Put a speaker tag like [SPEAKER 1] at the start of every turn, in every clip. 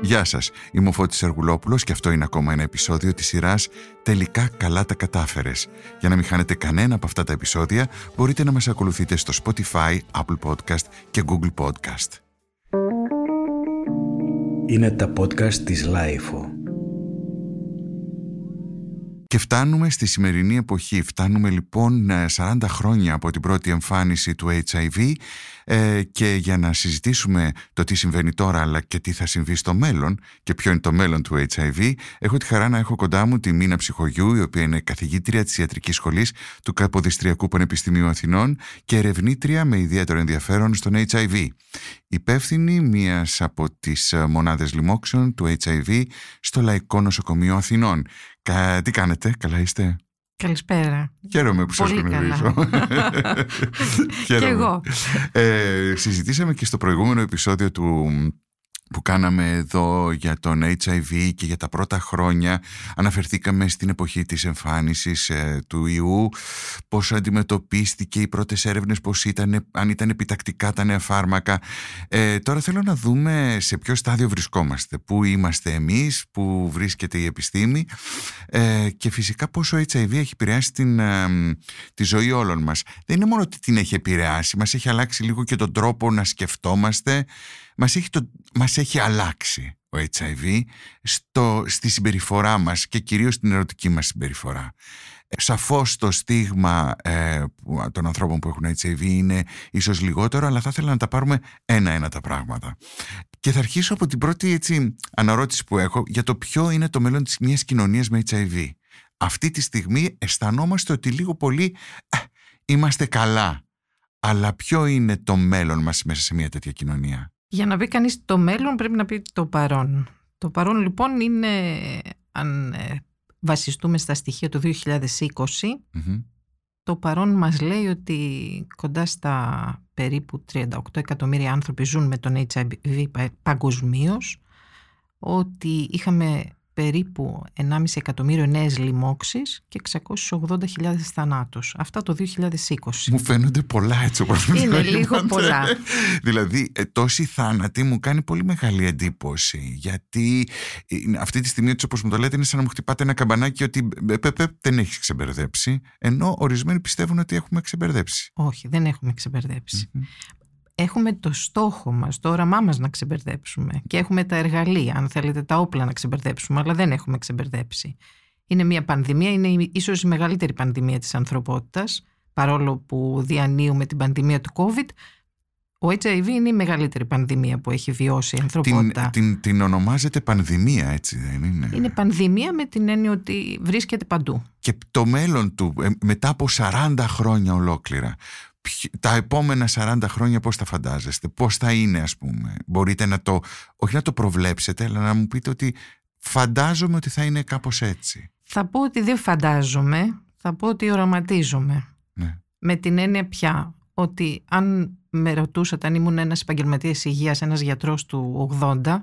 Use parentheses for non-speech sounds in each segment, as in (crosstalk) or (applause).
[SPEAKER 1] Γεια σας, είμαι ο Φώτης Αργουλόπουλος και αυτό είναι ακόμα ένα επεισόδιο της σειράς «Τελικά καλά τα κατάφερες». Για να μην χάνετε κανένα από αυτά τα επεισόδια, μπορείτε να μας ακολουθείτε στο Spotify, Apple Podcast και Google Podcast.
[SPEAKER 2] Είναι τα podcast της Lifeo.
[SPEAKER 1] Και φτάνουμε στη σημερινή εποχή. Φτάνουμε λοιπόν 40 ε, χρόνια από την πρώτη εμφάνιση του HIV ε, και για να συζητήσουμε το τι συμβαίνει τώρα αλλά και τι θα συμβεί στο μέλλον και ποιο είναι το μέλλον του HIV έχω τη χαρά να έχω κοντά μου τη Μίνα Ψυχογιού η οποία είναι καθηγήτρια της Ιατρικής Σχολής του Καποδιστριακού Πανεπιστημίου Αθηνών και ερευνήτρια με ιδιαίτερο ενδιαφέρον στον HIV. Υπεύθυνη μίας από τις ε, μονάδες λοιμόξεων του HIV στο Λαϊκό Νοσοκομείο Αθηνών. Τι κάνετε, καλά είστε;
[SPEAKER 3] Καλησπέρα.
[SPEAKER 1] Χαίρομαι που σας γνωρίζω. (laughs)
[SPEAKER 3] και εγώ.
[SPEAKER 1] Ε, συζητήσαμε και στο προηγούμενο επεισόδιο του που κάναμε εδώ για τον HIV και για τα πρώτα χρόνια αναφερθήκαμε στην εποχή της εμφάνισης ε, του ιού. Πώς αντιμετωπίστηκε οι πρώτες έρευνες πώς ήταν, αν ήταν επιτακτικά τα νέα φάρμακα. Ε, τώρα θέλω να δούμε σε ποιο στάδιο βρισκόμαστε. Πού είμαστε εμείς, πού βρίσκεται η επιστήμη ε, και φυσικά πόσο HIV έχει επηρεάσει την, ε, τη ζωή όλων μας. Δεν είναι μόνο ότι την έχει επηρεάσει μας έχει αλλάξει λίγο και τον τρόπο να σκεφτόμαστε μας έχει, το, μας έχει αλλάξει ο HIV στο, στη συμπεριφορά μας και κυρίως στην ερωτική μας συμπεριφορά. Ε, σαφώς το στίγμα ε, των ανθρώπων που έχουν HIV είναι ίσως λιγότερο, αλλά θα ήθελα να τα πάρουμε ένα-ένα τα πράγματα. Και θα αρχίσω από την πρώτη έτσι, αναρώτηση που έχω για το ποιο είναι το μέλλον της μιας κοινωνίας με HIV. Αυτή τη στιγμή αισθανόμαστε ότι λίγο πολύ ε, είμαστε καλά. Αλλά ποιο είναι το μέλλον μας μέσα σε μια τέτοια κοινωνία;
[SPEAKER 3] Για να πει κανείς το μέλλον πρέπει να πει το παρόν. Το παρόν λοιπόν είναι, αν ε, βασιστούμε στα στοιχεία του 2020, το παρόν μας λέει ότι κοντά στα περίπου 38 εκατομμύρια άνθρωποι ζουν με τον HIV παγκοσμίως, ότι είχαμε περίπου 1,5 εκατομμύριο νέες λοιμώξεις και 680.000 θανάτους. Αυτά το 2020.
[SPEAKER 1] Μου φαίνονται πολλά έτσι όπως
[SPEAKER 3] Είναι λίγο πολλά.
[SPEAKER 1] δηλαδή ε, τόση θάνατη μου κάνει πολύ μεγάλη εντύπωση γιατί ε, αυτή τη στιγμή έτσι όπως μου το λέτε είναι σαν να μου χτυπάτε ένα καμπανάκι ότι ε, δεν έχεις ξεμπερδέψει ενώ ορισμένοι πιστεύουν ότι έχουμε ξεμπερδέψει.
[SPEAKER 3] Όχι δεν έχουμε έχουμε το στόχο μας, το όραμά μας να ξεμπερδέψουμε και έχουμε τα εργαλεία, αν θέλετε τα όπλα να ξεμπερδέψουμε, αλλά δεν έχουμε ξεμπερδέψει. Είναι μια πανδημία, είναι ίσως η μεγαλύτερη πανδημία της ανθρωπότητας, παρόλο που διανύουμε την πανδημία του COVID, ο HIV είναι η μεγαλύτερη πανδημία που έχει βιώσει η ανθρωπότητα.
[SPEAKER 1] Την, την, την ονομάζεται πανδημία, έτσι δεν είναι;
[SPEAKER 3] Είναι πανδημία με την έννοια ότι βρίσκεται παντού.
[SPEAKER 1] Και το μέλλον του, ε, μετά από 40 χρόνια ολόκληρα, τα επόμενα 40 χρόνια πώς τα φαντάζεστε, πώς θα είναι ας πούμε. Μπορείτε να το, όχι να το προβλέψετε, αλλά να μου πείτε ότι φαντάζομαι ότι θα είναι κάπως έτσι.
[SPEAKER 3] Θα πω ότι δεν φαντάζομαι, θα πω ότι οραματίζομαι. Ναι. Με την έννοια πια ότι αν με ρωτούσατε αν ήμουν ένας επαγγελματίας υγείας, ένας γιατρός του 80,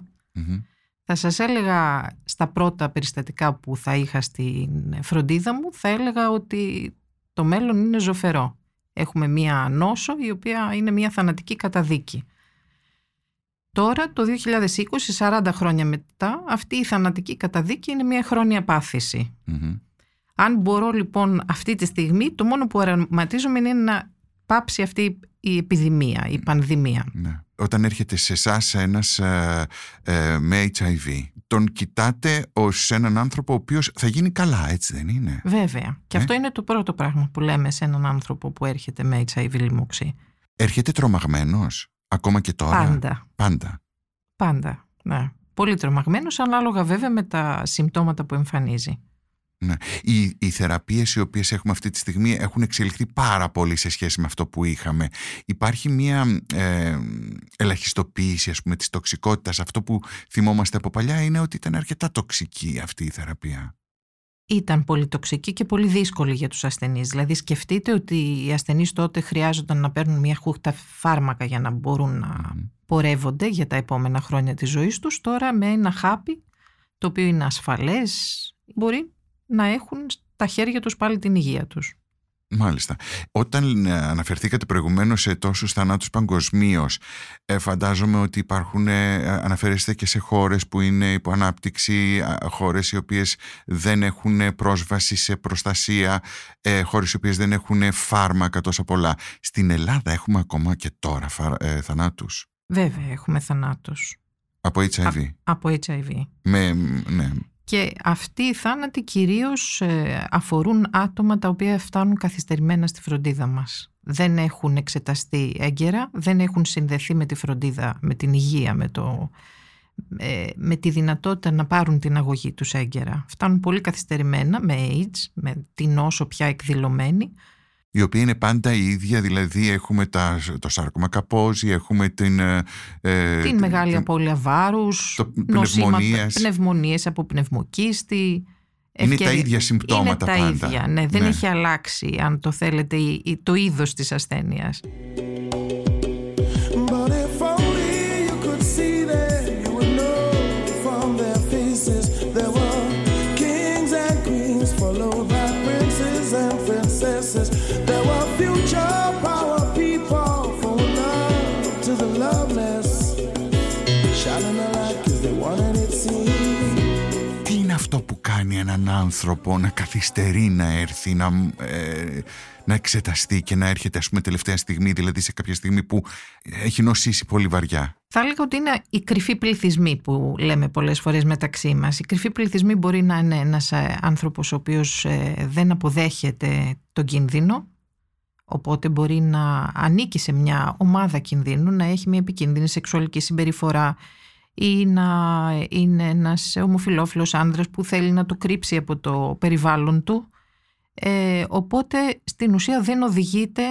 [SPEAKER 3] θα σας έλεγα στα πρώτα περιστατικά που θα είχα στην φροντίδα μου, θα έλεγα ότι το μέλλον είναι ζωφερό. Έχουμε μία νόσο η οποία είναι μία θανατική καταδίκη. Τώρα το 2020, 40 χρόνια μετά, αυτή η θανατική καταδίκη είναι μία χρόνια Αν μπορώ λοιπόν αυτή τη στιγμή, το μόνο που αραματίζομαι είναι να πάψει αυτή η επιδημία, η πανδημία.
[SPEAKER 1] Ναι. Όταν έρχεται σε εσάς ένας ε, ε, με HIV, τον κοιτάτε ως έναν άνθρωπο ο οποίος θα γίνει καλά, έτσι δεν είναι;
[SPEAKER 3] Βέβαια. Και ε; αυτό είναι το πρώτο πράγμα που λέμε σε έναν άνθρωπο που έρχεται με HIV λοιμώξη.
[SPEAKER 1] Έρχεται τρομαγμένος, ακόμα και τώρα;
[SPEAKER 3] Πάντα.
[SPEAKER 1] Πάντα.
[SPEAKER 3] Πάντα, ναι. Πολύ τρομαγμένος, ανάλογα βέβαια με τα συμπτώματα που εμφανίζει.
[SPEAKER 1] Ναι. Οι, οι θεραπείες οι οποίες έχουμε αυτή τη στιγμή έχουν εξελιχθεί πάρα πολύ σε σχέση με αυτό που είχαμε. Υπάρχει μια ε, ελαχιστοποίηση ας πούμε της τοξικότητας. Αυτό που θυμόμαστε από παλιά είναι ότι ήταν αρκετά τοξική αυτή η θεραπεία.
[SPEAKER 3] Ήταν πολύ τοξική και πολύ δύσκολη για τους ασθενείς. Δηλαδή σκεφτείτε ότι οι ασθενείς τότε χρειάζονταν να παίρνουν μια χούχτα φάρμακα για να μπορούν να πορεύονται για τα επόμενα χρόνια της ζωής τους. Τώρα με ένα χάπι το οποίο είναι ασφαλές μπορεί να έχουν στα χέρια τους πάλι την υγεία τους.
[SPEAKER 1] Μάλιστα. Όταν ε, αναφερθήκατε προηγουμένως σε τόσους θανάτους παγκοσμίως, ε, φαντάζομαι ότι υπάρχουν, ε, αναφέρεστε και σε χώρες που είναι υπό ανάπτυξη, χώρες οι οποίες δεν έχουν πρόσβαση σε προστασία, ε, χώρες οι οποίες δεν έχουν φάρμακα τόσα πολλά. Στην Ελλάδα έχουμε ακόμα και τώρα ε, θανάτους;
[SPEAKER 3] Βέβαια έχουμε θανάτους.
[SPEAKER 1] Από HIV.
[SPEAKER 3] από HIV.
[SPEAKER 1] Με, ναι.
[SPEAKER 3] Και αυτοί οι θάνατοι κυρίως ε, αφορούν άτομα τα οποία φτάνουν καθυστερημένα στη φροντίδα μας. Δεν έχουν εξεταστεί έγκαιρα, δεν έχουν συνδεθεί με τη φροντίδα, με την υγεία, με, το, ε, με τη δυνατότητα να πάρουν την αγωγή τους έγκαιρα. Φτάνουν πολύ καθυστερημένα με AIDS, με την όσο πια εκδηλωμένη,
[SPEAKER 1] η οποία είναι πάντα η ίδια, δηλαδή έχουμε τα, το σάρκωμα καπόζι, έχουμε την... Ε,
[SPEAKER 3] ε την μεγάλη την, απώλεια βάρους,
[SPEAKER 1] το πνευμονίες.
[SPEAKER 3] πνευμονίες από πνευμοκίστη.
[SPEAKER 1] Είναι τα ίδια συμπτώματα
[SPEAKER 3] είναι τα ίδια, ναι, δεν ναι. έχει αλλάξει αν το θέλετε το είδος της ασθένειας.
[SPEAKER 1] Έναν άνθρωπο να καθυστερεί να έρθει, να, ε, να εξεταστεί και να έρχεται ας πούμε τελευταία στιγμή, δηλαδή σε κάποια στιγμή που έχει νοσήσει πολύ βαριά.
[SPEAKER 3] Θα έλεγα ότι είναι οι κρυφοί πληθυσμοί που λέμε πολλές φορές μεταξύ μας. Οι κρυφοί πληθυσμοί μπορεί να είναι ένας ε, άνθρωπος ο οποίος ε, δεν αποδέχεται τον κίνδυνο, οπότε μπορεί να ανήκει σε μια ομάδα κινδύνου, να έχει μια επικίνδυνη σεξουαλική συμπεριφορά, ή να είναι ένας ομοφιλόφιλος άνδρας που θέλει να το κρύψει από το περιβάλλον του. Ε, οπότε στην ουσία δεν οδηγείται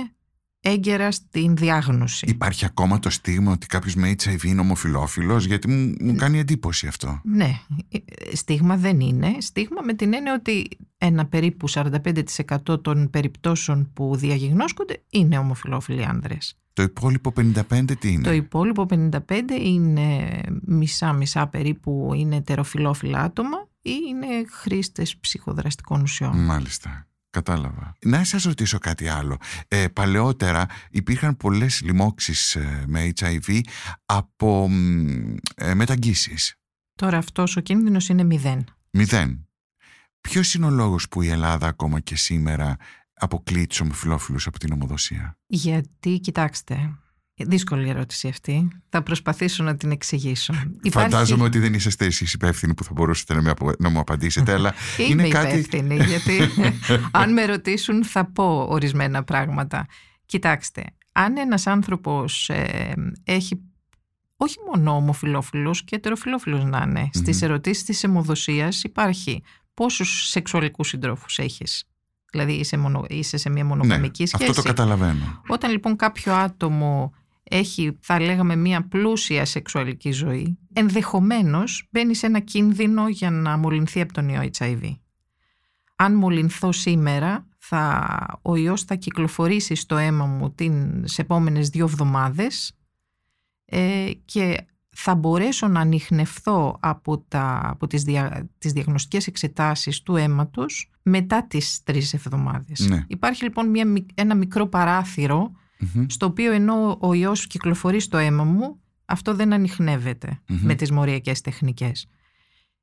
[SPEAKER 3] έγκαιρα στην διάγνωση.
[SPEAKER 1] Υπάρχει ακόμα το στίγμα ότι κάποιος με HIV είναι ομοφιλόφιλος γιατί μου, μου κάνει εντύπωση αυτό.
[SPEAKER 3] Ναι, στίγμα δεν είναι. Στίγμα με την έννοια ότι ένα περίπου 45% των περιπτώσεων που διαγνώσκονται είναι ομοφιλόφιλοι άνδρες.
[SPEAKER 1] Το υπόλοιπο 55 τι είναι;
[SPEAKER 3] Το υπόλοιπο 55 είναι μισά-μισά περίπου είναι τεροφιλόφιλα άτομα ή είναι χρήστες ψυχοδραστικών ουσιών.
[SPEAKER 1] Μάλιστα. Κατάλαβα. Να σας ρωτήσω κάτι άλλο. Ε, παλαιότερα υπήρχαν πολλές λοιμώξεις ε, με HIV από ε, μεταγγίσεις.
[SPEAKER 3] Τώρα αυτός ο κίνδυνος είναι μηδέν.
[SPEAKER 1] Μηδέν. Ποιος είναι ο λόγος που η Ελλάδα ακόμα και σήμερα αποκλεί τους ομοφυλόφιλους από την ομοδοσία.
[SPEAKER 3] Γιατί, κοιτάξτε, δύσκολη ερώτηση αυτή. Θα προσπαθήσω να την εξηγήσω.
[SPEAKER 1] Φαντάζομαι ότι δεν είσαστε εσείς υπεύθυνοι που θα μπορούσατε να, μου απαντήσετε, αλλά
[SPEAKER 3] είναι
[SPEAKER 1] κάτι.
[SPEAKER 3] υπεύθυνη, γιατί (laughs) αν με ρωτήσουν θα πω ορισμένα πράγματα. Κοιτάξτε, αν ένας άνθρωπος ε, έχει όχι μόνο ομοφιλόφιλος και ετεροφιλόφιλος να είναι. Mm-hmm. Στις ερωτήσεις της αιμοδοσίας υπάρχει πόσους σεξουαλικούς συντρόφους έχεις; Δηλαδή είσαι, μονο, είσαι σε μια μονογαμική
[SPEAKER 1] ναι,
[SPEAKER 3] σχέση.
[SPEAKER 1] Αυτό το καταλαβαίνω.
[SPEAKER 3] Όταν λοιπόν κάποιο άτομο έχει, θα λέγαμε, μια πλούσια σεξουαλική ζωή, ενδεχομένως μπαίνει σε ένα κίνδυνο για να μολυνθεί από τον ιό HIV. Αν μολυνθώ σήμερα, θα, ο ιός θα κυκλοφορήσει στο αίμα μου τις επόμενες δύο εβδομάδες ε, και θα μπορέσω να ανοιχνευθώ από, τα, από τις, δια, τις διαγνωστικές εξετάσεις του αίματος μετά τις τρεις εβδομάδες. Ναι. Υπάρχει λοιπόν μια, ένα μικρό στο οποίο ενώ ο ιός κυκλοφορεί στο αίμα μου αυτό δεν ανοιχνεύεται με τις μοριακές τεχνικές.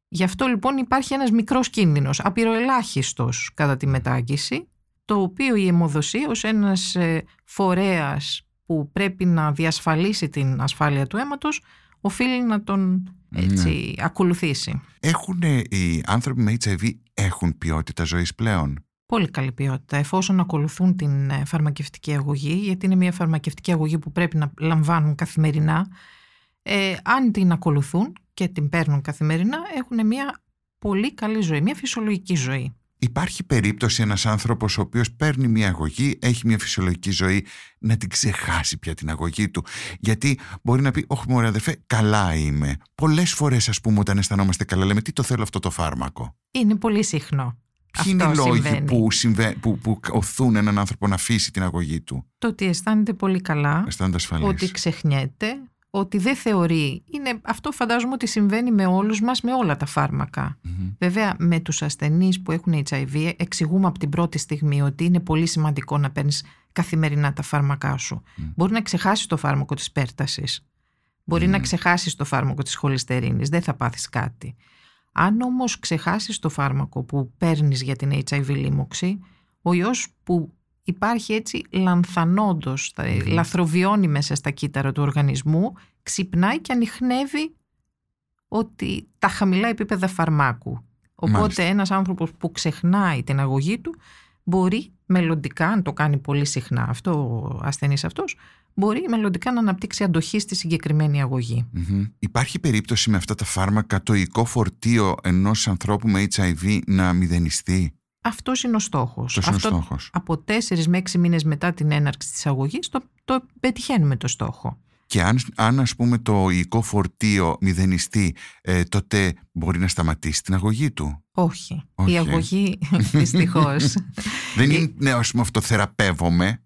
[SPEAKER 3] Γι' αυτό λοιπόν υπάρχει ένας μικρός κίνδυνος, απειροελάχιστος κατά τη μετάγγιση, το οποίο η αιμοδοσία ως ένας ε, φορέας που πρέπει να διασφαλίσει την ασφάλεια του αίματος οφείλει να τον έτσι, ναι. ακολουθήσει.
[SPEAKER 1] Έχουν οι άνθρωποι με HIV έχουν ποιότητα ζωής πλέον;
[SPEAKER 3] Πολύ καλή ποιότητα, εφόσον ακολουθούν την ε, φαρμακευτική αγωγή, γιατί είναι μια φαρμακευτική αγωγή που πρέπει να λαμβάνουν καθημερινά. Ε, αν την ακολουθούν και την παίρνουν καθημερινά, έχουν μια πολύ καλή ζωή, μια φυσιολογική ζωή.
[SPEAKER 1] Υπάρχει περίπτωση ένας άνθρωπος ο οποίος παίρνει μια αγωγή, έχει μια φυσιολογική ζωή, να την ξεχάσει πια την αγωγή του. Γιατί μπορεί να πει, όχι μωρέ αδερφέ, καλά είμαι. Πολλές φορές ας πούμε όταν αισθανόμαστε καλά λέμε, τι το θέλω αυτό το φάρμακο.
[SPEAKER 3] Είναι πολύ συχνό.
[SPEAKER 1] Ποιοι είναι οι λόγοι που, που, που οθούν έναν άνθρωπο να αφήσει την αγωγή του;
[SPEAKER 3] Το ότι αισθάνεται πολύ καλά,
[SPEAKER 1] αισθάνεται
[SPEAKER 3] ότι ξεχνιέται, ότι δεν θεωρεί, είναι, αυτό φαντάζομαι ότι συμβαίνει με όλους μας με όλα τα φαρμακα Βέβαια με τους ασθενείς που έχουν HIV εξηγούμε από την πρώτη στιγμή ότι είναι πολύ σημαντικό να παίρνεις καθημερινά τα φάρμακά σου. Μπορεί να ξεχάσεις το φάρμακο της πέρτασης, μπορεί να ξεχάσεις το φάρμακο της χολυστερίνης, δεν θα πάθεις κάτι. Αν όμως ξεχάσεις το φάρμακο που παίρνεις για την HIV λίμωξη, ο ιός που υπάρχει έτσι λανθανόντος, λαθροβιώνει μέσα στα κύτταρα του οργανισμού, ξυπνάει και ανοιχνεύει ότι τα χαμηλά επίπεδα φαρμάκου. Οπότε Μάλιστα. ένας άνθρωπος που ξεχνάει την αγωγή του μπορεί μελλοντικά, αν το κάνει πολύ συχνά αυτό ο ασθενής αυτός, μπορεί μελλοντικά να αναπτύξει αντοχή στη συγκεκριμένη
[SPEAKER 1] Υπάρχει περίπτωση με αυτά τα φάρμακα το οικό φορτίο ενός ανθρώπου με HIV να μηδενιστεί;
[SPEAKER 3] Αυτός είναι ο στόχος. Αυτός από τέσσερις με έξι μήνες μετά την έναρξη της αγωγής το, το πετυχαίνουμε το στόχο.
[SPEAKER 1] Και αν, αν ας πούμε το υλικό φορτίο μηδενιστεί, ε, τότε μπορεί να σταματήσει την αγωγή του;
[SPEAKER 3] Όχι. Η αγωγή (laughs) δυστυχώς.
[SPEAKER 1] Δεν είναι, ναι, ας πούμε, αυτοθεραπεύομαι.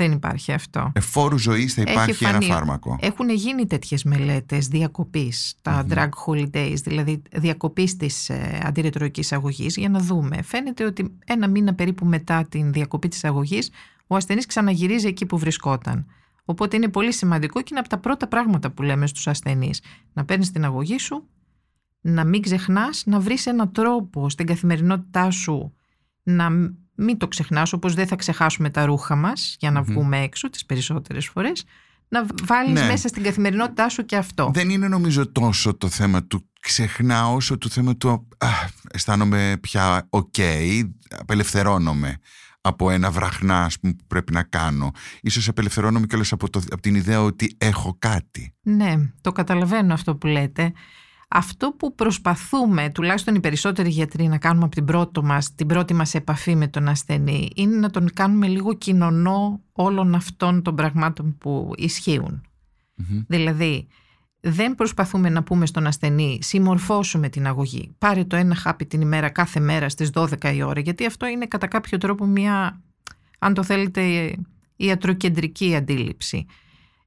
[SPEAKER 3] Δεν υπάρχει αυτό.
[SPEAKER 1] Εφόρου ζωής θα υπάρχει ένα φάρμακο.
[SPEAKER 3] Έχουν γίνει τέτοιες μελέτες διακοπής, τα drug holidays, δηλαδή διακοπής της ε, αντιρετροϊκή αγωγή, για να δούμε. Φαίνεται ότι ένα μήνα περίπου μετά την διακοπή της αγωγή, ο ασθενής ξαναγυρίζει εκεί που βρισκόταν. Οπότε είναι πολύ σημαντικό και είναι από τα πρώτα πράγματα που λέμε στους ασθενείς. Να παίρνεις την αγωγή σου, να μην ξεχνάς, να βρεις έναν τρόπο στην καθημερινότητά σου να μην το ξεχνάς, όπως δεν θα ξεχάσουμε τα ρούχα μας για να βγούμε έξω τις περισσότερες φορές, να βάλεις ναι. μέσα στην καθημερινότητά σου και αυτό.
[SPEAKER 1] Δεν είναι νομίζω τόσο το θέμα του ξεχνάς όσο το θέμα του α, αισθάνομαι πια οκ, απελευθερώνομαι από ένα βραχνά ας πούμε, που πρέπει να κάνω. Ίσως απελευθερώνομαι κιόλας από, το, από την ιδέα ότι έχω κάτι.
[SPEAKER 3] Ναι, το καταλαβαίνω αυτό που λέτε. Αυτό που προσπαθούμε, τουλάχιστον οι περισσότεροι γιατροί, να κάνουμε από την πρώτη μας, την πρώτη μας επαφή με τον ασθενή, είναι να τον κάνουμε λίγο κοινωνό όλων αυτών των πραγμάτων που ισχύουν. Δηλαδή, δεν προσπαθούμε να πούμε στον ασθενή συμμορφώσουμε την αγωγή. Πάρε το ένα χάπι την ημέρα κάθε μέρα στις 12 η ώρα γιατί αυτό είναι κατά κάποιο τρόπο μια, αν το θέλετε, ιατροκεντρική αντίληψη.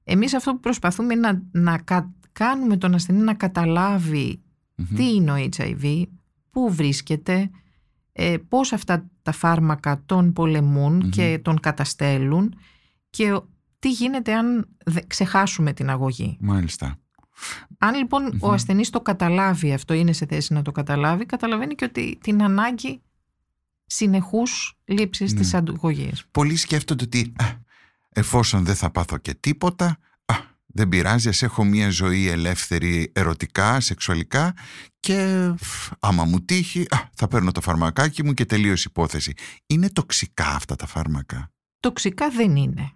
[SPEAKER 3] Εμείς αυτό που προσπαθούμε είναι να, να κάνουμε τον ασθενή να καταλαβει τι είναι ο HIV, πού βρίσκεται, ε, πώς αυτά τα φάρμακα τον πολεμουν και τον καταστέλουν και τι γίνεται αν ξεχάσουμε την αγωγή.
[SPEAKER 1] Μάλιστα.
[SPEAKER 3] Αν λοιπον ο ασθενής το καταλάβει αυτό, είναι σε θέση να το καταλάβει, καταλαβαίνει και ότι την ανάγκη συνεχούς λήψης ναι. της αντιγωγής.
[SPEAKER 1] Πολλοί σκέφτονται ότι εφόσον δεν θα πάθω και τίποτα, α, δεν πειράζει, ας έχω μια ζωή ελεύθερη ερωτικά, σεξουαλικά και άμα μου τύχει θα παίρνω το φαρμακάκι μου και τελείως υπόθεση. Είναι τοξικά αυτά τα φάρμακα;
[SPEAKER 3] Τοξικά δεν ειναι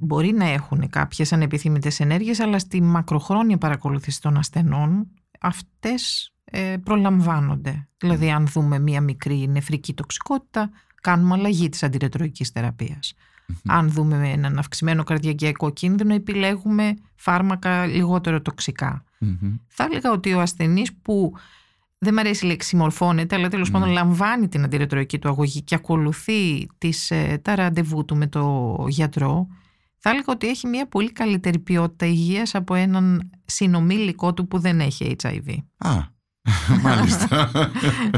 [SPEAKER 3] Μπορεί να έχουν κάποιες ανεπιθύμητες ενέργειες, αλλά στη μακροχρόνια παρακολούθηση των ασθενών αυτές ε, προλαμβάνονται. Δηλαδή αν δούμε μία μικρή νεφρική τοξικότητα, κάνουμε αλλαγή της αντιρετροϊκής Αν δούμε έναν αυξημένο καρδιακιακό κίνδυνο, επιλέγουμε φάρμακα λιγότερο Θα έλεγα ότι ο ασθενής που δεν μου αρέσει η λέξη συμμορφώνεται, αλλά τέλος mm. πάντων λαμβάνει την αντιρετροϊκή του αγωγή και ακολουθεί τις, ε, τα ραντεβού του με το γιατρό, θα έλεγα ότι έχει μια πολύ καλύτερη ποιότητα υγείας από έναν συνομήλικό του που δεν έχει HIV.
[SPEAKER 1] Α, (laughs) μάλιστα.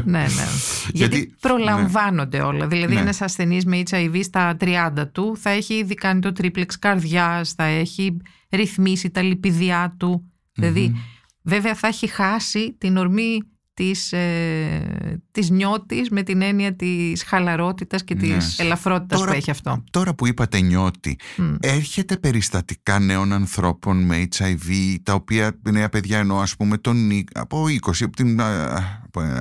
[SPEAKER 3] ναι, ναι. Γιατί, προλαμβάνονται ναι. όλα. Δηλαδή, ναι. ένας ασθενής με HIV στα 30 του θα έχει ήδη κάνει το τρίπλεξ καρδιάς, θα έχει ρυθμίσει τα λιπιδιά του. Δηλαδή, βέβαια θα έχει χάσει την ορμή της, ε, της νιώτης με την έννοια της χαλαρότητας και της ναι. ελαφρότητας που έχει αυτό.
[SPEAKER 1] Τώρα που είπατε νιώτη, έρχεται περιστατικά νέων ανθρώπων με HIV τα οποία νέα παιδιά εννοώ ας πούμε τον, από 20 από την,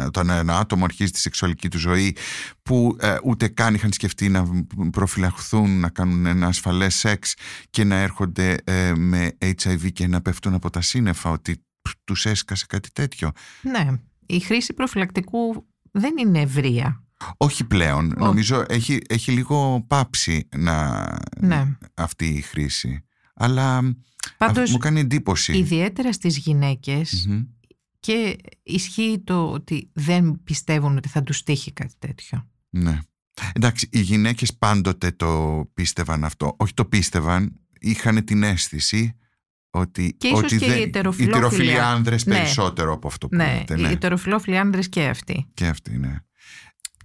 [SPEAKER 1] όταν ένα άτομο αρχίζει τη σεξουαλική του ζωή που ε, ούτε καν είχαν σκεφτεί να προφυλαχθούν να κάνουν ένα ασφαλές σεξ και να έρχονται ε, με HIV και να πέφτουν από τα σύννεφα ότι τους έσκασε κάτι τέτοιο.
[SPEAKER 3] Ναι η χρήση προφυλακτικού δεν είναι ευρεία.
[SPEAKER 1] Όχι πλέον. Νομίζω έχει, έχει λίγο πάψει να... Ναι. αυτή η χρήση. Αλλά Πάντως, μου κάνει εντύπωση.
[SPEAKER 3] Ιδιαίτερα στις γυναικες και ισχύει το ότι δεν πιστεύουν ότι θα τους τύχει κάτι τέτοιο.
[SPEAKER 1] Ναι. Εντάξει, οι γυναίκες πάντοτε το πίστευαν αυτό. Όχι το πίστευαν, είχαν την αίσθηση ότι,
[SPEAKER 3] και ίσως
[SPEAKER 1] ότι
[SPEAKER 3] και
[SPEAKER 1] δεν,
[SPEAKER 3] οι
[SPEAKER 1] ετεροφιλόφιλοι άνδρες
[SPEAKER 3] ναι.
[SPEAKER 1] περισσότερο από αυτό που
[SPEAKER 3] ναι,
[SPEAKER 1] λέτε.
[SPEAKER 3] Ναι, οι ετεροφιλόφιλοι άνδρες και αυτοί.
[SPEAKER 1] Και αυτοί, ναι.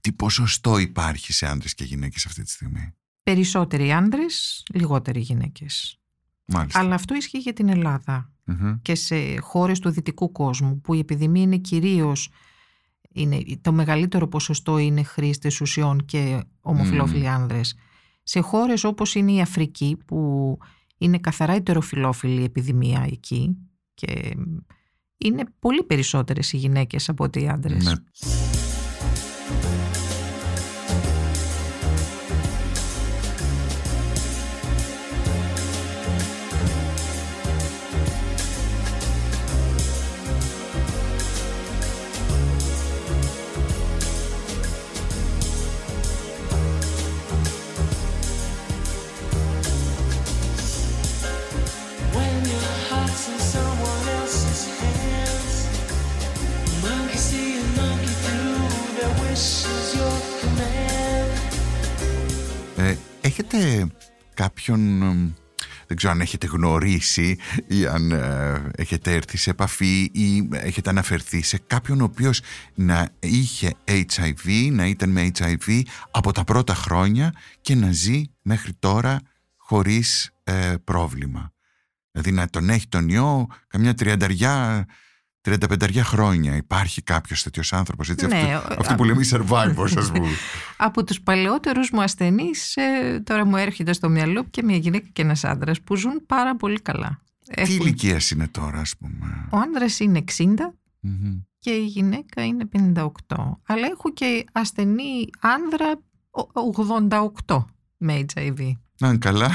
[SPEAKER 1] Τι ποσοστό υπάρχει σε άνδρες και γυναίκες αυτή τη στιγμή;
[SPEAKER 3] Περισσότεροι άνδρες, λιγότεροι γυναίκες.
[SPEAKER 1] Μάλιστα.
[SPEAKER 3] Αλλά αυτό ισχύει για την ελλαδα και σε χώρες του δυτικού κόσμου που η επιδημία είναι κυρίως είναι, το μεγαλύτερο ποσοστό είναι χρήστες ουσιών και ομοφιλόφιλοι mm. άνδρες. Σε χώρες όπως είναι η Αφρική που είναι καθαρά ετεροφιλόφιλη επιδημία εκεί και είναι πολύ περισσότερες οι γυναίκες από ότι οι άντρες. Ναι.
[SPEAKER 1] Δεν ξέρω αν έχετε γνωρίσει ή αν ε, έχετε έρθει σε επαφή ή έχετε αναφερθεί σε κάποιον ο οποίος να είχε HIV, να ήταν με HIV από τα πρώτα χρόνια και να ζει μέχρι τώρα χωρίς ε, πρόβλημα. Δηλαδή να τον έχει τον ιό καμιά τριανταριά 35 χρόνια υπάρχει κάποιος τέτοιος άνθρωπος. Ναι, αυτοί, που λέμε οι survivors, ας (laughs) πούμε.
[SPEAKER 3] Από τους παλαιότερους μου ασθενείς, ε, τώρα μου έρχεται στο μυαλό και μια γυναίκα και ένας άντρας που ζουν πάρα πολύ καλά.
[SPEAKER 1] Τι ηλικίας είναι τώρα, ας πούμε;
[SPEAKER 3] Ο άντρας είναι 60 και η γυναίκα είναι 58. Αλλά έχω και ασθενή άνδρα 88 με HIV.
[SPEAKER 1] Να είναι καλά.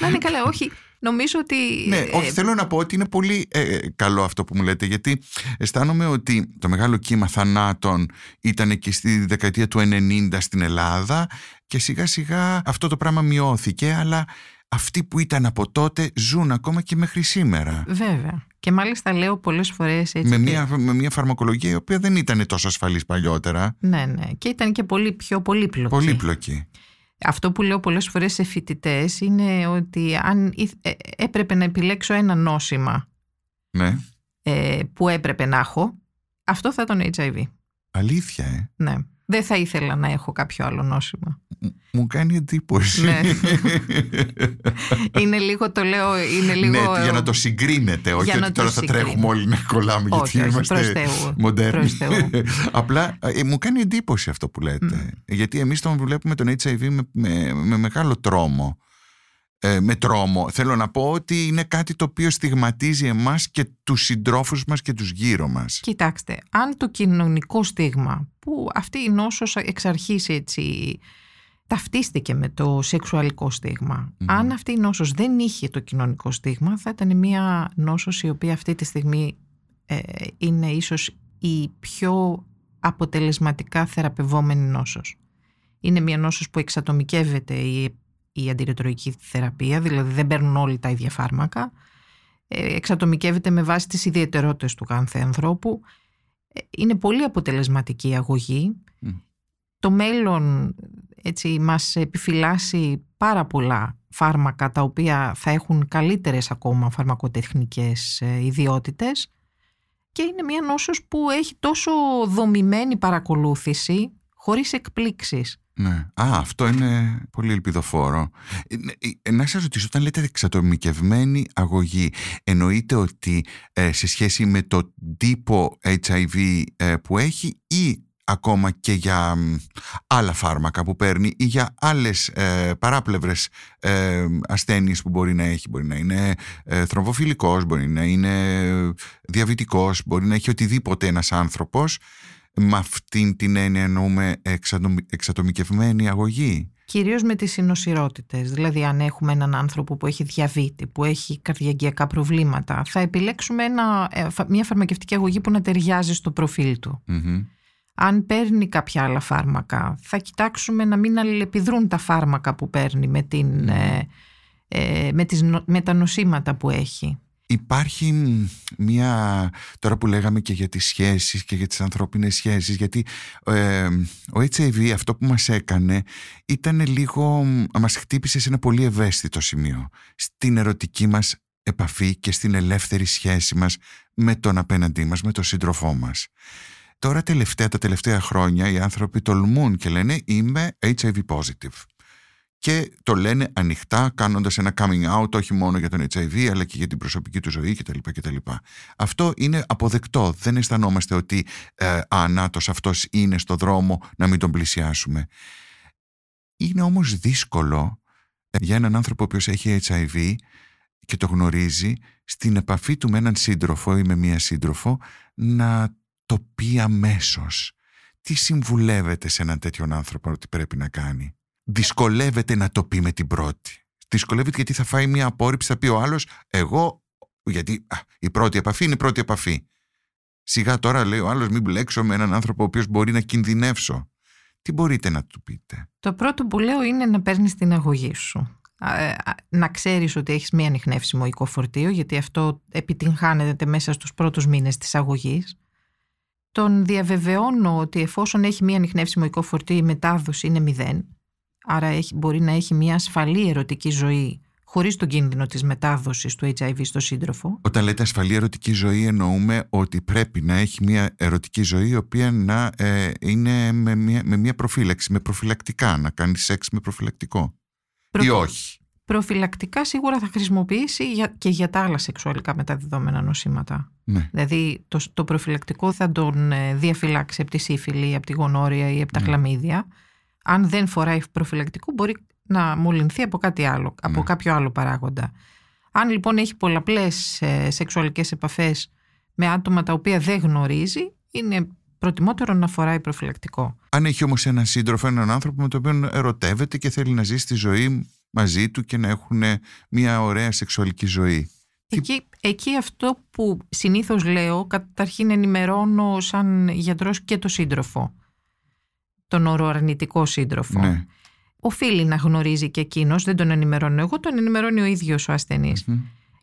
[SPEAKER 3] να είναι καλά, όχι. Νομίζω ότι.
[SPEAKER 1] Ναι, ε, όχι, θέλω να πω ότι είναι πολύ ε, καλό αυτό που μου λέτε, γιατί αισθάνομαι ότι το μεγάλο κύμα θανάτων ήταν και στη δεκαετία του 90 στην Ελλάδα και σιγά σιγά αυτό το πράγμα μειώθηκε, αλλά αυτοί που ήταν από τότε ζουν ακόμα και μέχρι σήμερα.
[SPEAKER 3] Βέβαια. Και μάλιστα λέω πολλές φορές έτσι.
[SPEAKER 1] Με, μια, με μια φαρμακολογία η οποία δεν ήταν τόσο ασφαλής παλιότερα.
[SPEAKER 3] Ναι, ναι. Και ήταν και πολύ πιο πολύπλοκη.
[SPEAKER 1] Πολύπλοκη.
[SPEAKER 3] Αυτό που λέω πολλές φορές σε φοιτητές είναι ότι αν ε, έπρεπε να επιλέξω ένα νόσημα
[SPEAKER 1] ναι.
[SPEAKER 3] ε, που έπρεπε να έχω, αυτό θα ήταν HIV.
[SPEAKER 1] Αλήθεια, ε.
[SPEAKER 3] Ναι. Δεν θα ήθελα να έχω κάποιο άλλο νόσημα.
[SPEAKER 1] Μου κάνει εντύπωση.
[SPEAKER 3] Ναι. (laughs) είναι λίγο, το λέω, είναι λίγο...
[SPEAKER 1] Ναι, για να το συγκρίνετε, όχι ότι τώρα θα τρέχουμε όλοι να κολλάμε
[SPEAKER 3] όχι,
[SPEAKER 1] γιατί είμαστε μοντέρνοι. (laughs) Απλά
[SPEAKER 3] ε,
[SPEAKER 1] μου κάνει εντύπωση αυτό που λέτε. Γιατί εμείς τον βλέπουμε τον HIV με, με, με μεγάλο τρόμο ε, με τρόμο. Θέλω να πω ότι είναι κάτι το οποίο στιγματίζει εμάς και τους συντρόφους μας και τους γύρω μας.
[SPEAKER 3] Κοιτάξτε, αν το κοινωνικό στίγμα που αυτή η νόσος εξ αρχής έτσι ταυτίστηκε με το σεξουαλικό Αν αυτή η νόσος δεν είχε το κοινωνικό στίγμα θα ήταν μια νόσος η οποία αυτή τη στιγμή ε, είναι ίσως η πιο αποτελεσματικά θεραπευόμενη νόσος. Είναι μια νόσος που εξατομικεύεται η η αντιρετροϊκή θεραπεία, δηλαδή δεν παίρνουν όλοι τα ίδια φάρμακα. Ε, εξατομικεύεται με βάση τις ιδιαιτερότητες του κάθε ανθρώπου. Ε, είναι πολύ αποτελεσματική η αγωγή. Το μέλλον έτσι, μας επιφυλάσσει πάρα πολλά φάρμακα τα οποία θα έχουν καλύτερες ακόμα φαρμακοτεχνικές ε, ιδιότητες και είναι μια νόσος που έχει τόσο δομημένη παρακολούθηση χωρίς εκπλήξεις.
[SPEAKER 1] Ναι. Α, αυτό είναι πολύ ελπιδοφόρο. Ε, ναι, ε, να σας ρωτήσω, όταν λέτε εξατομικευμένη αγωγή, εννοείται ότι ε, σε σχέση με το τύπο HIV που έχει ή ακόμα και για άλλα φάρμακα που παίρνει ή για άλλες ε, παράπλευρες ε, ασθένειες που μπορεί να έχει; Μπορεί να είναι ε, θρομβοφιλικός, μπορεί να είναι διαβητικός, μπορεί να έχει οτιδήποτε ένας άνθρωπος με αυτήν την έννοια εννοούμε εξατομικευμένη αγωγή;
[SPEAKER 3] Κυρίως με τις συνοσυρότητες, δηλαδή αν έχουμε έναν άνθρωπο που έχει διαβήτη, που έχει καρδιαγγειακά προβλήματα, θα επιλέξουμε ένα, ε, μια φαρμακευτική αγωγή που να ταιριάζει στο προφίλ του. Αν παίρνει κάποια άλλα φάρμακα, θα κοιτάξουμε να μην αλληλεπιδρούν τα φάρμακα που παίρνει με, την, ε, ε, με, τις, με τα νοσήματα που έχει.
[SPEAKER 1] Υπάρχει μια, τώρα που λέγαμε και για τις σχέσεις και για τις ανθρώπινες σχέσεις, γιατί ε, ο HIV αυτό που μας έκανε ήταν λίγο, μας χτύπησε σε ένα πολύ ευαίσθητο σημείο, στην ερωτική μας επαφή και στην ελεύθερη σχέση μας με τον απέναντί μας, με τον σύντροφό μας. Τώρα τελευταία, τα τελευταία χρόνια οι άνθρωποι τολμούν και λένε είμαι HIV positive. Και το λένε ανοιχτά κάνοντας ένα coming out όχι μόνο για τον HIV αλλά και για την προσωπική του ζωή κτλ. κτλ. Αυτό είναι αποδεκτό. Δεν αισθανόμαστε ότι ε, ανάτος αυτός είναι στο δρόμο να μην τον πλησιάσουμε. Είναι όμως δύσκολο ε, για έναν άνθρωπο ο οποίος έχει HIV και το γνωρίζει στην επαφή του με έναν σύντροφο ή με μία σύντροφο να το πει αμέσως. Τι συμβουλεύεται σε έναν τέτοιον άνθρωπο ότι πρέπει να κάνει; Δυσκολεύεται να το πει με την πρώτη. Δυσκολεύεται γιατί θα φάει μια απόρριψη, θα πει ο άλλος, εγώ, γιατί η πρώτη επαφή είναι η πρώτη επαφή. Σιγά τώρα λέει ο άλλος, μην μπλέξω με έναν άνθρωπο ο οποίος μπορεί να κινδυνεύσω. Τι μπορείτε να του πείτε;
[SPEAKER 3] Το πρώτο που λέω είναι να παίρνεις την αγωγή σου. Ε, να ξέρεις ότι έχεις μία ανοιχνεύσιμο οικοφορτίο γιατί αυτό επιτυγχάνεται μέσα στους πρώτους μήνες της αγωγής τον διαβεβαιώνω ότι εφόσον έχει μία ανοιχνεύσιμο οικοφορτίο η μετάδοση είναι μηδέν άρα έχει, μπορεί να έχει μία ασφαλή ερωτική ζωή χωρίς τον κίνδυνο της μετάδοσης του HIV στο σύντροφο.
[SPEAKER 1] Όταν λέτε ασφαλή ερωτική ζωή εννοούμε ότι πρέπει να έχει μια ερωτική ζωή η οποία να ε, είναι με μια, με μια προφύλαξη, με προφυλακτικά, να κάνεις σεξ με προφυλακτικό ή όχι.
[SPEAKER 3] Προφυλακτικά σίγουρα θα χρησιμοποιήσει και για τα άλλα σεξουαλικά μεταδιδόμενα νοσήματα.
[SPEAKER 1] Ναι.
[SPEAKER 3] Δηλαδή το, το προφυλακτικό θα τον ε, διαφυλάξει από τη σύφυλλη, από τη γονόρια ή από τα ναι. χλαμίδια. Αν δεν φοράει προφυλακτικό μπορεί να μολυνθεί από κάτι άλλο, από ναι. κάποιο άλλο παράγοντα. Αν λοιπόν έχει πολλαπλές ε, σεξουαλικές επαφές με άτομα τα οποία δεν γνωρίζει, είναι προτιμότερο να φοράει προφυλακτικό.
[SPEAKER 1] Αν έχει όμως έναν σύντροφο, έναν άνθρωπο με τον οποίο ερωτεύεται και θέλει να ζήσει τη ζωή μαζί του και να έχουν μια ωραία σεξουαλική ζωή.
[SPEAKER 3] Εκεί, εκεί αυτό που συνήθως λέω, καταρχήν ενημερώνω σαν γιατρός και το σύντροφο. Τον οροαρνητικό σύντροφο.
[SPEAKER 1] Ναι.
[SPEAKER 3] Οφείλει να γνωρίζει και εκείνος, δεν τον ενημερώνω εγώ, τον ενημερώνει ο ίδιος ο ασθενής. Mm-hmm.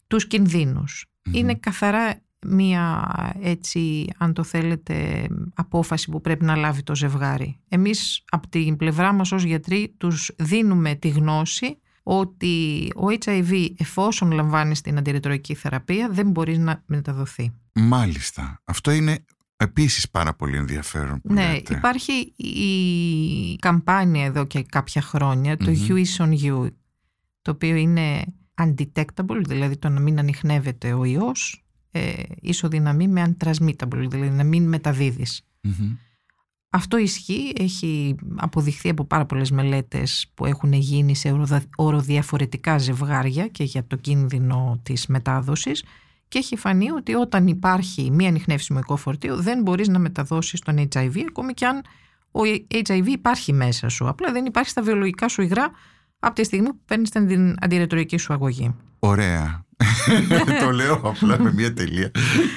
[SPEAKER 3] Τους κινδυνους Είναι καθαρά μία έτσι αν το θέλετε απόφαση που πρέπει να λάβει το ζευγάρι. Εμείς από την πλευρά μας ως γιατροί τους δίνουμε τη γνώση ότι ο HIV εφόσον λαμβάνει την αντιρρετροϊκή θεραπεία δεν μπορεί να μεταδοθεί.
[SPEAKER 1] Μάλιστα. Αυτό είναι επίσης πάρα πολύ ενδιαφέρον που
[SPEAKER 3] Ναι, υπάρχει η καμπάνια εδώ και κάποια χρόνια, το mm on You, το οποίο είναι undetectable, δηλαδή το να μην ανοιχνεύεται ο ιός, ε, ισοδυναμεί με untransmittable, δηλαδή να μην μεταδιδεις Αυτό ισχύει, έχει αποδειχθεί από πάρα πολλές μελέτες που έχουν γίνει σε οροδιαφορετικά ζευγάρια και για το κίνδυνο της μετάδοσης και έχει φανεί ότι όταν υπάρχει μία ανοιχνεύσιμο οικοφορτίο δεν μπορείς να μεταδώσεις τον HIV ακόμη και αν ο HIV υπάρχει μέσα σου. Απλά δεν υπάρχει στα βιολογικά σου υγρά από τη στιγμή που παίρνεις την αντιρετροϊκή σου αγωγή.
[SPEAKER 1] Ωραία. (laughs) το λέω απλά με μια τελεία.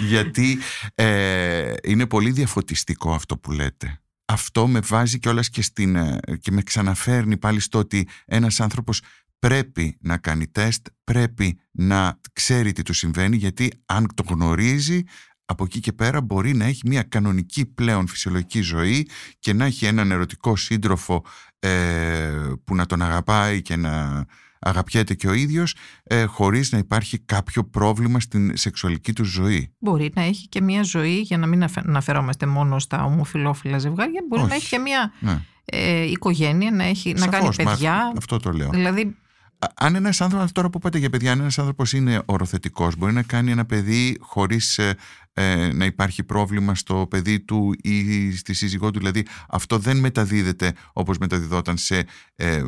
[SPEAKER 1] Γιατί ε, είναι πολύ διαφωτιστικό αυτό που λέτε. Αυτό με βάζει κιόλας και, στην, ε, και με ξαναφέρνει πάλι στο ότι ένας άνθρωπος πρέπει να κάνει τεστ, πρέπει να ξέρει τι του συμβαίνει γιατί αν το γνωρίζει από εκεί και πέρα μπορεί να έχει μια κανονική πλέον φυσιολογική ζωή και να έχει έναν ερωτικό σύντροφο ε, που να τον αγαπάει και να αγαπιέται και ο ίδιος ε, χωρίς να υπάρχει κάποιο πρόβλημα στην σεξουαλική του ζωή.
[SPEAKER 3] Μπορεί να έχει και μια ζωή, για να μην αναφερόμαστε μόνο στα ομοφιλόφιλα ζευγάρια, μπορεί να έχει και μια ναι. ε, οικογένεια, να, έχει, να κάνει παιδιά.
[SPEAKER 1] αυτό το λέω.
[SPEAKER 3] Δηλαδή
[SPEAKER 1] αν ένας άνθρωπος, τώρα που είπατε για παιδιά, αν ένας άνθρωπος είναι οροθετικός, μπορεί να κάνει ένα παιδί χωρίς ε, ε, να υπάρχει πρόβλημα στο παιδί του ή στη σύζυγό του. Δηλαδή, αυτό δεν μεταδίδεται όπως μεταδιδόταν σε, ε,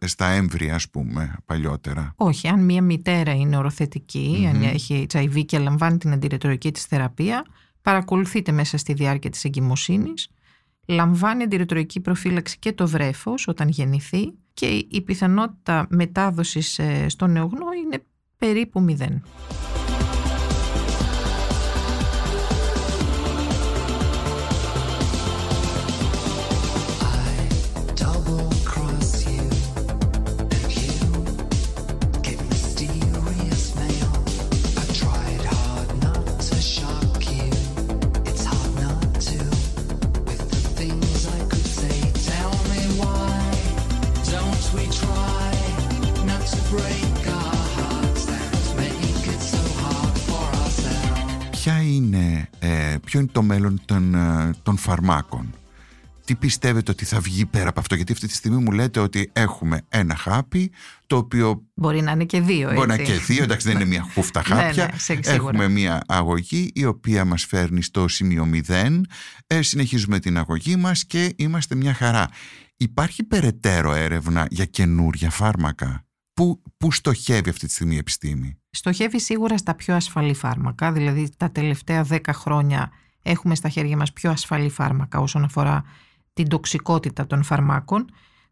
[SPEAKER 1] στα έμβρια, ας πούμε, παλιότερα.
[SPEAKER 3] Όχι. Αν μία μητέρα είναι οροθετική, αν έχει HIV και λαμβάνει την αντιρετροϊκή της θεραπεία, παρακολουθείτε μέσα στη διάρκεια της εγκυμοσύνης λαμβάνει αντιρρετροϊκή προφύλαξη και το βρέφος όταν γεννηθεί και η πιθανότητα μετάδοσης ε, στο νεογνώ είναι περίπου μηδέν.
[SPEAKER 1] Το μέλλον των, ε, των φαρμάκων τι πιστεύετε ότι θα βγει πέρα από αυτό, γιατί αυτή τη στιγμή μου λέτε ότι έχουμε ένα χάπι το οποίο.
[SPEAKER 3] Μπορεί να είναι και δύο, έτσι.
[SPEAKER 1] Μπορεί να είναι και δύο, εντάξει, δεν είναι μια χούφτα ναι, χάπια. Ναι, έχουμε μια αγωγή η οποία μας φέρνει στο σημείο 0. Ε, συνεχίζουμε την αγωγή μας και είμαστε μια χαρά. Υπάρχει περαιτέρω έρευνα για καινούρια φάρμακα; Πού, πού στοχεύει αυτή τη στιγμή η επιστήμη;
[SPEAKER 3] Στοχεύει σίγουρα στα πιο ασφαλή φάρμακα, δηλαδή τα τελευταία δέκα χρόνια έχουμε στα χέρια μας πιο ασφαλή φάρμακα όσον αφορά την τοξικότητα των φαρμάκων.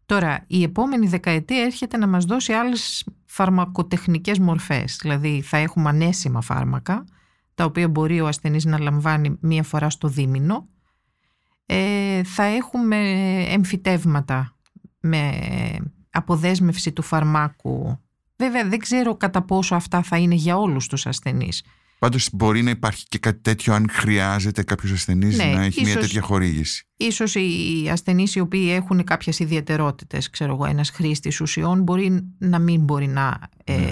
[SPEAKER 3] Τώρα, η επόμενη δεκαετία έρχεται να μας δώσει άλλες φαρμακοτεχνικές μορφές. Δηλαδή, θα έχουμε ανέσιμα φάρμακα, τα οποία μπορεί ο ασθενής να λαμβάνει μία φορά στο δίμηνο. Ε, θα έχουμε εμφυτεύματα με αποδέσμευση του φαρμάκου. Βέβαια, δεν ξέρω κατά πόσο αυτά θα είναι για όλους τους ασθενείς.
[SPEAKER 1] Πάντως μπορεί να υπάρχει και κάτι τέτοιο αν χρειάζεται κάποιος ασθενής ναι, να έχει μια τέτοια χορήγηση.
[SPEAKER 3] Ίσως οι ασθενείς οι οποίοι έχουν κάποιες ιδιαιτερότητες, ξέρω εγώ, ένας χρήστης ουσιών μπορεί να μην μπορεί να ε, ναι.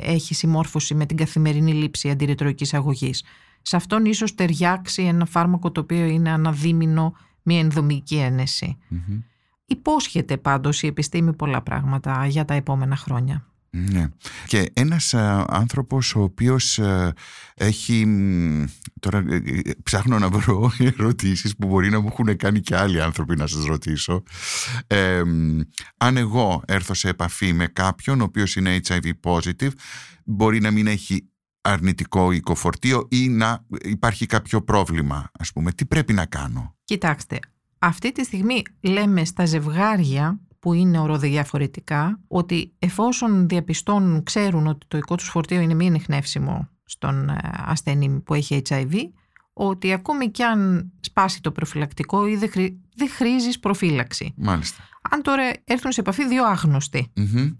[SPEAKER 3] έχει συμμόρφωση με την καθημερινή λήψη αντιρρετροϊκής αγωγής. Σε αυτόν ίσως ταιριάξει ένα φάρμακο το οποίο είναι αναδίμηνο μια ενδομική ένεση. Υπόσχεται πάντως η επιστήμη πολλά πράγματα για τα επόμενα χρόνια.
[SPEAKER 1] Ναι. Και ένας α, άνθρωπος ο οποίος έχει τώρα ε, ε, ψάχνω να βρω (laughs) ερωτήσεις που μπορεί να μου έχουν κάνει και άλλοι άνθρωποι να σας ρωτήσω αν εγώ έρθω σε επαφή με κάποιον ο οποίος είναι HIV positive μπορεί να μην έχει αρνητικό οικοφορτίο ή να υπάρχει κάποιο πρόβλημα ας πούμε τι πρέπει να κάνω;
[SPEAKER 3] Κοιτάξτε αυτή τη στιγμή λέμε στα ζευγάρια που είναι οροδιαφορετικά ότι εφόσον διαπιστώνουν, ξέρουν ότι το οικό τους φορτίο είναι μη ανιχνεύσιμο στον ε, ασθενή που έχει HIV, ότι ακόμη κι αν σπάσει το προφυλακτικό ή δεν, χρή, χρήζεις προφύλαξη.
[SPEAKER 1] Μάλιστα.
[SPEAKER 3] Αν τώρα έρθουν σε επαφή δύο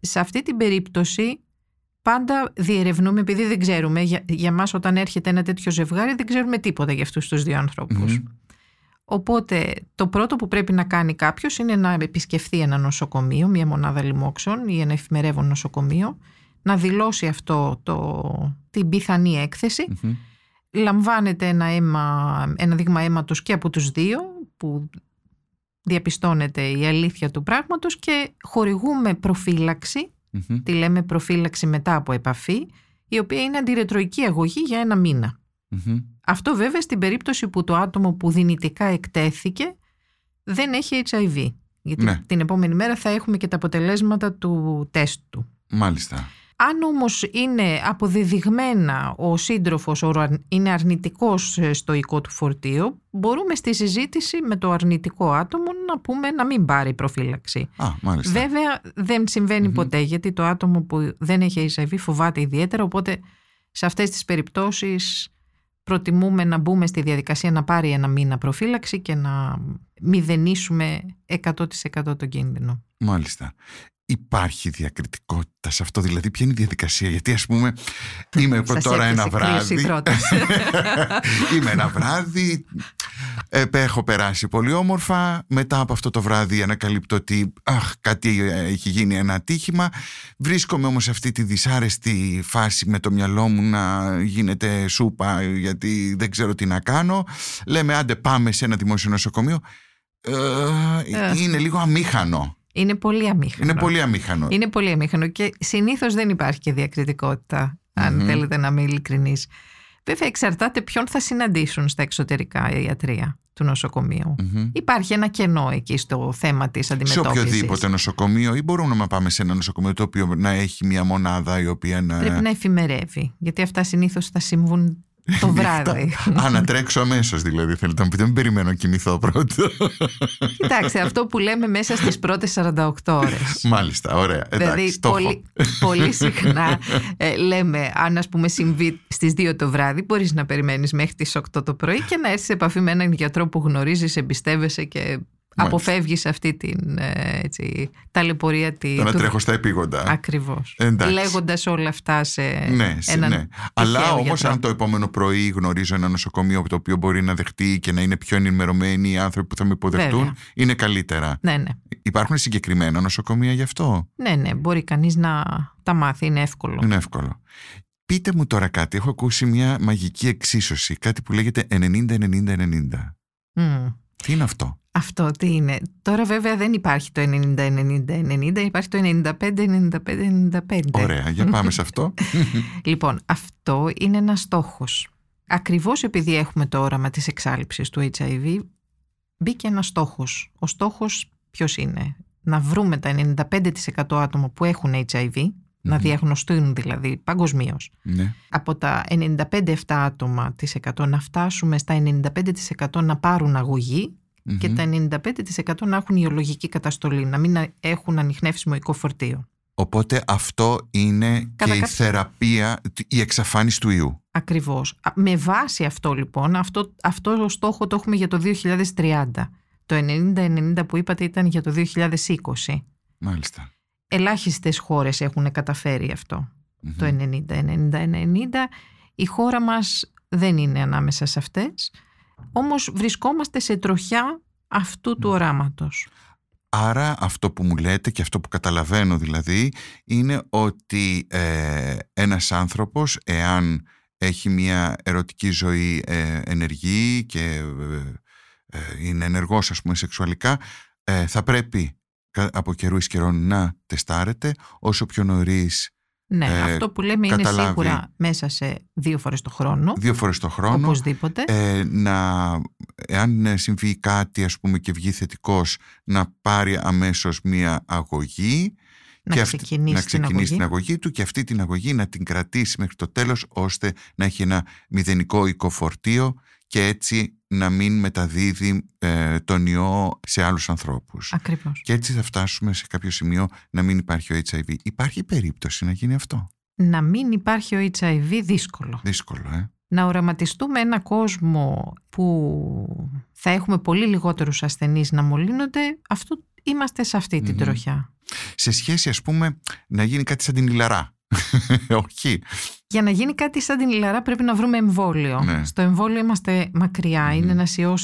[SPEAKER 3] σε αυτή την περίπτωση πάντα διερευνούμε, επειδή δεν ξέρουμε, για, για μας όταν έρχεται ένα τέτοιο ζευγάρι δεν ξέρουμε τίποτα για αυτούς τους δύο Οπότε το πρώτο που πρέπει να κάνει κάποιος είναι να επισκεφθεί ένα νοσοκομείο, μια μονάδα λοιμόξεων ή ένα εφημερεύον νοσοκομείο, να δηλώσει αυτό το, την πιθανή Λαμβάνεται ένα, αίμα, ένα δείγμα αίματος και από τους δύο που διαπιστώνεται η αλήθεια του πράγματος και χορηγούμε τη λέμε προφύλαξη μετά από επαφή, η οποία είναι αντιρετροϊκή αγωγή για ένα μήνα. Αυτό βέβαια στην περίπτωση που το άτομο που δυνητικά εκτέθηκε δεν έχει HIV. Γιατί ναι. την επόμενη μέρα θα έχουμε και τα αποτελέσματα του τεστ του.
[SPEAKER 1] Μάλιστα.
[SPEAKER 3] Αν όμως είναι αποδεδειγμένα ο σύντροφος είναι αρνητικός στο οικό του φορτίο, μπορούμε στη συζήτηση με το αρνητικό άτομο να πούμε να μην πάρει προφύλαξη.
[SPEAKER 1] Α, μάλιστα.
[SPEAKER 3] Βέβαια δεν συμβαινει ποτέ γιατί το άτομο που δεν έχει HIV φοβάται ιδιαίτερα, οπότε σε αυτές τις περιπτώσεις προτιμούμε να μπούμε στη διαδικασία να πάρει ένα μήνα προφύλαξη και να μηδενίσουμε 100% τον κίνδυνο.
[SPEAKER 1] Μάλιστα υπάρχει διακριτικότητα σε αυτό, δηλαδή ποια είναι η διαδικασία, γιατί ας πούμε είμαι εγώ τώρα ένα βράδυ. (laughs) είμαι ένα βράδυ ε, έχω περάσει πολύ όμορφα. Μετά από αυτό το βράδυ ανακαλύπτω ότι αχ, κάτι έχει γίνει ένα ατύχημα. Βρίσκομαι όμως σε αυτή τη δυσάρεστη φάση με το μυαλό μου να γίνεται σούπα γιατί δεν ξέρω τι να κάνω. Λέμε άντε πάμε σε ένα δημόσιο νοσοκομείο. Ε, ε. είναι λίγο αμήχανο
[SPEAKER 3] είναι πολύ αμήχανο.
[SPEAKER 1] Είναι πολύ αμήχανο.
[SPEAKER 3] Είναι πολύ αμήχανο και συνήθως δεν υπάρχει και διακριτικότητα, αν θέλετε να είμαι ειλικρινής. Βέβαια, εξαρτάται ποιον θα συναντήσουν στα εξωτερικά ιατρία του νοσοκομείου. Υπάρχει ένα κενό εκεί στο θέμα της αντιμετώπισης.
[SPEAKER 1] Σε οποιοδήποτε νοσοκομείο, ή μπορούμε να πάμε σε ένα νοσοκομείο το οποίο να έχει μια μονάδα η οποία να.
[SPEAKER 3] Πρέπει να εφημερεύει. Γιατί αυτά συνήθως θα συμβούν το βράδυ.
[SPEAKER 1] Α, να τρέξω αμέσως δηλαδή. Θέλετε να πείτε, μην περιμένω να κοιμηθώ πρώτα.
[SPEAKER 3] Κοιτάξτε, αυτό που λέμε μέσα στις πρώτες 48 ώρες.
[SPEAKER 1] Μάλιστα, ωραία.
[SPEAKER 3] Δηλαδή, πολύ, πολύ συχνά ε, λέμε, αν ας πούμε συμβεί στις 2 το βράδυ, μπορείς να περιμένεις μέχρι τις 8 το πρωί και να έρθεις σε επαφή με έναν γιατρό που γνωρίζεις, εμπιστεύεσαι και αποφεύγεις αυτή την ε, έτσι, ταλαιπωρία. Τη,
[SPEAKER 1] το να τρέχω στα επίγοντα.
[SPEAKER 3] Ακριβώς. Λέγοντας όλα αυτά σε
[SPEAKER 1] ναι, έναν ναι. Αλλά όμως αν το επόμενο πρωί γνωρίζω ένα νοσοκομείο το οποίο μπορεί να δεχτεί και να είναι πιο ενημερωμένοι οι άνθρωποι που θα με υποδεχτούν, είναι καλύτερα.
[SPEAKER 3] Ναι, ναι.
[SPEAKER 1] Υπάρχουν συγκεκριμένα νοσοκομεία γι' αυτό;
[SPEAKER 3] Ναι, ναι. Μπορεί κανείς να τα μάθει. Είναι εύκολο.
[SPEAKER 1] Είναι εύκολο. Πείτε μου τώρα κάτι, έχω ακούσει μια μαγική εξίσωση, κάτι που λέγεται 90-90-90. Τι είναι αυτό;
[SPEAKER 3] Αυτό τι είναι; Τώρα βέβαια δεν υπάρχει το 90-90-90, υπάρχει το 95-95-95.
[SPEAKER 1] Ωραία, για πάμε σε αυτό. (laughs)
[SPEAKER 3] λοιπόν, αυτό είναι ένας στόχος. Ακριβώς επειδή έχουμε το όραμα της εξάλληψης του HIV, μπήκε ένας στόχος. Ο στόχος ποιος είναι; Να βρούμε τα 95% άτομα που έχουν HIV, να διαγνωστούν δηλαδή παγκοσμίως. Ναι. Από τα 95-7 άτομα της 100 να φτάσουμε στα 95% να πάρουν και τα 95% να έχουν ιολογική καταστολή, να μην έχουν ανοιχνεύσιμο οικοφορτίο.
[SPEAKER 1] Οπότε αυτό είναι και η θεραπεία, η εξαφάνιση του ιού.
[SPEAKER 3] Ακριβώς. Με βάση αυτό λοιπόν, αυτό, αυτό το στόχο το έχουμε για το 2030. Το 90-90 που είπατε ήταν για το 2020.
[SPEAKER 1] Μάλιστα.
[SPEAKER 3] Ελάχιστες χώρες έχουν καταφέρει το 90-90-90. Η χώρα μας δεν είναι ανάμεσα σε αυτές. Όμως βρισκόμαστε σε τροχιά αυτού του οράματος.
[SPEAKER 1] Άρα αυτό που μου λέτε και αυτό που καταλαβαίνω δηλαδή είναι ότι ε, ένας άνθρωπος εάν έχει μια ερωτική ζωή ε, ενεργή και ε, ε, είναι ενεργός ας πούμε σεξουαλικά θα πρέπει από καιρού εις καιρών να τεστάρετε όσο πιο νωρίς
[SPEAKER 3] ναι, ε, αυτό που λέμε είναι σίγουρα μέσα σε δύο φορές το χρόνο.
[SPEAKER 1] Δύο φορές το χρόνο.
[SPEAKER 3] Οπωσδήποτε.
[SPEAKER 1] Ε, να, εάν συμβεί κάτι ας πούμε και βγει θετικός, να πάρει αμέσως μία αγωγή.
[SPEAKER 3] Να και ξεκινήσει,
[SPEAKER 1] να ξεκινήσει
[SPEAKER 3] την,
[SPEAKER 1] αγωγή. του και αυτή την αγωγή να την κρατήσει μέχρι το τέλος ώστε να έχει ένα μηδενικό οικοφορτίο και έτσι να μην μεταδίδει ε, τον ιό σε άλλους ανθρώπους.
[SPEAKER 3] Ακριβώς.
[SPEAKER 1] Και έτσι θα φτάσουμε σε κάποιο σημείο να μην υπάρχει ο HIV. Υπάρχει περίπτωση να γίνει αυτό;
[SPEAKER 3] Να μην υπάρχει ο HIV δύσκολο.
[SPEAKER 1] Δύσκολο, ε.
[SPEAKER 3] Να οραματιστούμε ένα κόσμο που θα έχουμε πολύ λιγότερους ασθενείς να μολύνονται, αυτό είμαστε σε αυτή την τροχιά.
[SPEAKER 1] Σε σχέση ας πούμε να γίνει κάτι σαν την Ιλαρά (laughs) Όχι.
[SPEAKER 3] Για να γίνει κάτι σαν την Ιλαρά πρέπει να βρούμε εμβόλιο. Ναι. Στο εμβόλιο είμαστε Είναι ένα ιό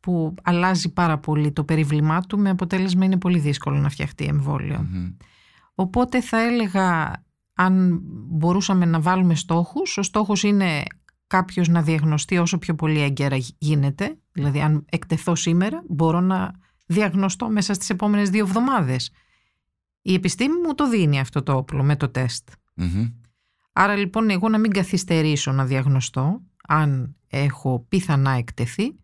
[SPEAKER 3] που αλλάζει πάρα πολύ το περιβλημά του με αποτέλεσμα είναι πολύ δύσκολο να φτιαχτεί Οπότε θα έλεγα αν μπορούσαμε να βάλουμε στόχους, ο στόχος είναι κάποιος να διαγνωστεί όσο πιο πολύ έγκαιρα γίνεται. Δηλαδή αν εκτεθώ σήμερα μπορώ να διαγνωστώ μέσα στις επόμενες δύο εβδομάδες. Η επιστήμη μου το δίνει αυτό το όπλο με το τεστ. Άρα λοιπόν εγώ να μην καθυστερήσω να διαγνωστώ αν έχω πιθανά εκτεθεί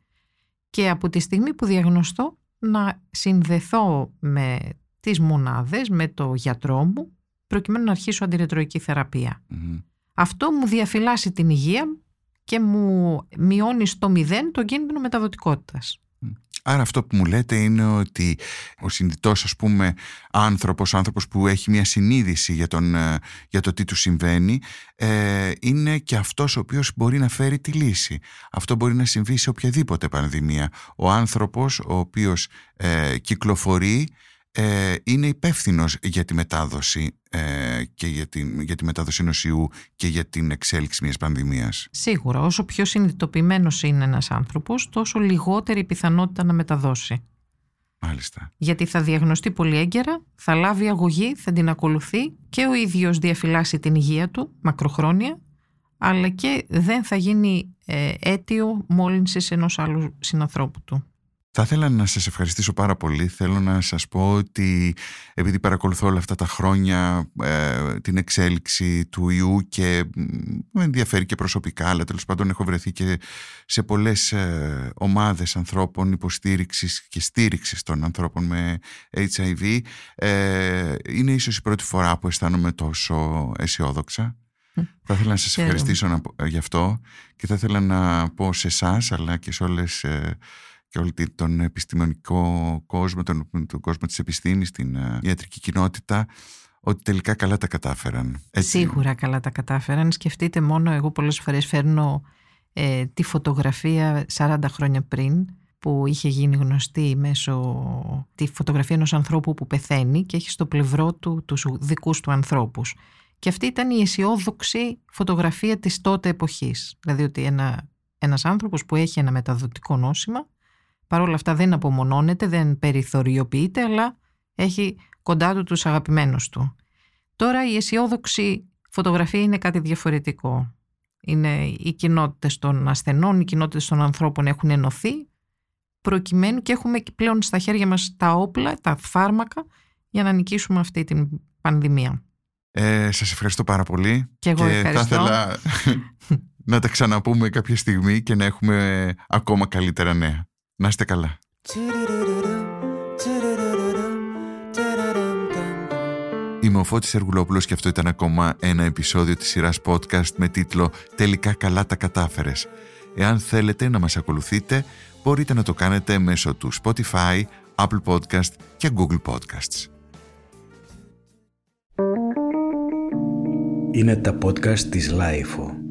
[SPEAKER 3] και από τη στιγμή που διαγνωστώ να συνδεθώ με τις μονάδες, με το γιατρό μου προκειμένου να αρχίσω αντιρετροϊκή Αυτό μου διαφυλάσσει την υγεία και μου μειώνει στο μηδέν το κίνδυνο μεταδοτικότητας.
[SPEAKER 1] Άρα αυτό που μου λέτε είναι ότι ο συνδυτός ας πούμε άνθρωπος, άνθρωπος που έχει μια συνείδηση για, τον, ε, για το τι του συμβαίνει ε, είναι και αυτός ο οποίος μπορεί να φέρει τη λύση. Αυτό μπορεί να συμβεί σε οποιαδήποτε πανδημία. Ο άνθρωπος ο οποίος ε, κυκλοφορεί ε, είναι υπεύθυνος για τη μετάδοση ε, και για, την, για τη μετάδοση νοσιού και για την εξέλιξη μιας πανδημίας.
[SPEAKER 3] Σίγουρα, όσο πιο συνειδητοποιημένος είναι ένας άνθρωπος, τόσο λιγότερη πιθανότητα να μεταδώσει.
[SPEAKER 1] Μάλιστα.
[SPEAKER 3] Γιατί θα διαγνωστεί πολύ έγκαιρα, θα λάβει αγωγή, θα την ακολουθεί και ο ίδιος διαφυλάσσει την υγεία του μακροχρόνια, αλλά και δεν θα γίνει ε, αίτιο μόλυνσης ενός άλλου συνανθρώπου του.
[SPEAKER 1] Θα ήθελα να σας ευχαριστήσω πάρα πολύ. Θέλω να σας πω ότι επειδή παρακολουθώ όλα αυτά τα χρόνια ε, την εξέλιξη του ιού και με ενδιαφέρει και προσωπικά, αλλά τέλος πάντων έχω βρεθεί και σε πολλές ε, ομάδες ανθρώπων υποστήριξης και στήριξης των ανθρώπων με HIV, ε, είναι ίσως η πρώτη φορά που αισθάνομαι τόσο αισιόδοξα. Θα ήθελα να σας ευχαριστήσω γι' αυτό και θα ήθελα να πω σε εσάς αλλά και σε όλες και όλη τον επιστημονικό κόσμο, τον, τον κόσμο της επιστήμης, την uh, ιατρική κοινότητα, ότι τελικά καλά τα κατάφεραν.
[SPEAKER 3] Σίγουρα καλά τα κατάφεραν. Σκεφτείτε μόνο, εγώ πολλές φορές φέρνω ε, τη φωτογραφία 40 χρόνια πριν, που είχε γίνει γνωστή μέσω τη φωτογραφία ενός ανθρώπου που πεθαίνει και έχει στο πλευρό του τους δικούς του ανθρώπους. Και αυτή ήταν η αισιόδοξη φωτογραφία της τότε εποχής. Δηλαδή ότι ένα, ένας άνθρωπος που έχει ένα μεταδοτικό νόσημα Παρ' όλα αυτά δεν απομονώνεται, δεν περιθωριοποιείται, αλλά έχει κοντά του τους αγαπημένους του. Τώρα η αισιόδοξη Φωτογραφία είναι κάτι διαφορετικό. Είναι οι κοινότητες των ασθενών, οι κοινότητες των ανθρώπων έχουν ενωθεί προκειμένου και έχουμε πλέον στα χέρια μας τα όπλα, τα φάρμακα για να νικήσουμε αυτή την πανδημία.
[SPEAKER 1] Ε, σας ευχαριστώ πάρα πολύ.
[SPEAKER 3] Και εγώ ευχαριστώ.
[SPEAKER 1] θα ήθελα (laughs) να τα ξαναπούμε κάποια στιγμή και να έχουμε ακόμα καλύτερα νέα. Να είστε καλά. Είμαι ο Φώτης Εργουλόπουλος και αυτό ήταν ακόμα ένα επεισόδιο της σειράς podcast με τίτλο «Τελικά καλά τα κατάφερες». Εάν θέλετε να μας ακολουθείτε, μπορείτε να το κάνετε μέσω του Spotify, Apple Podcast και Google Podcasts.
[SPEAKER 2] Είναι τα podcast της Lifeo.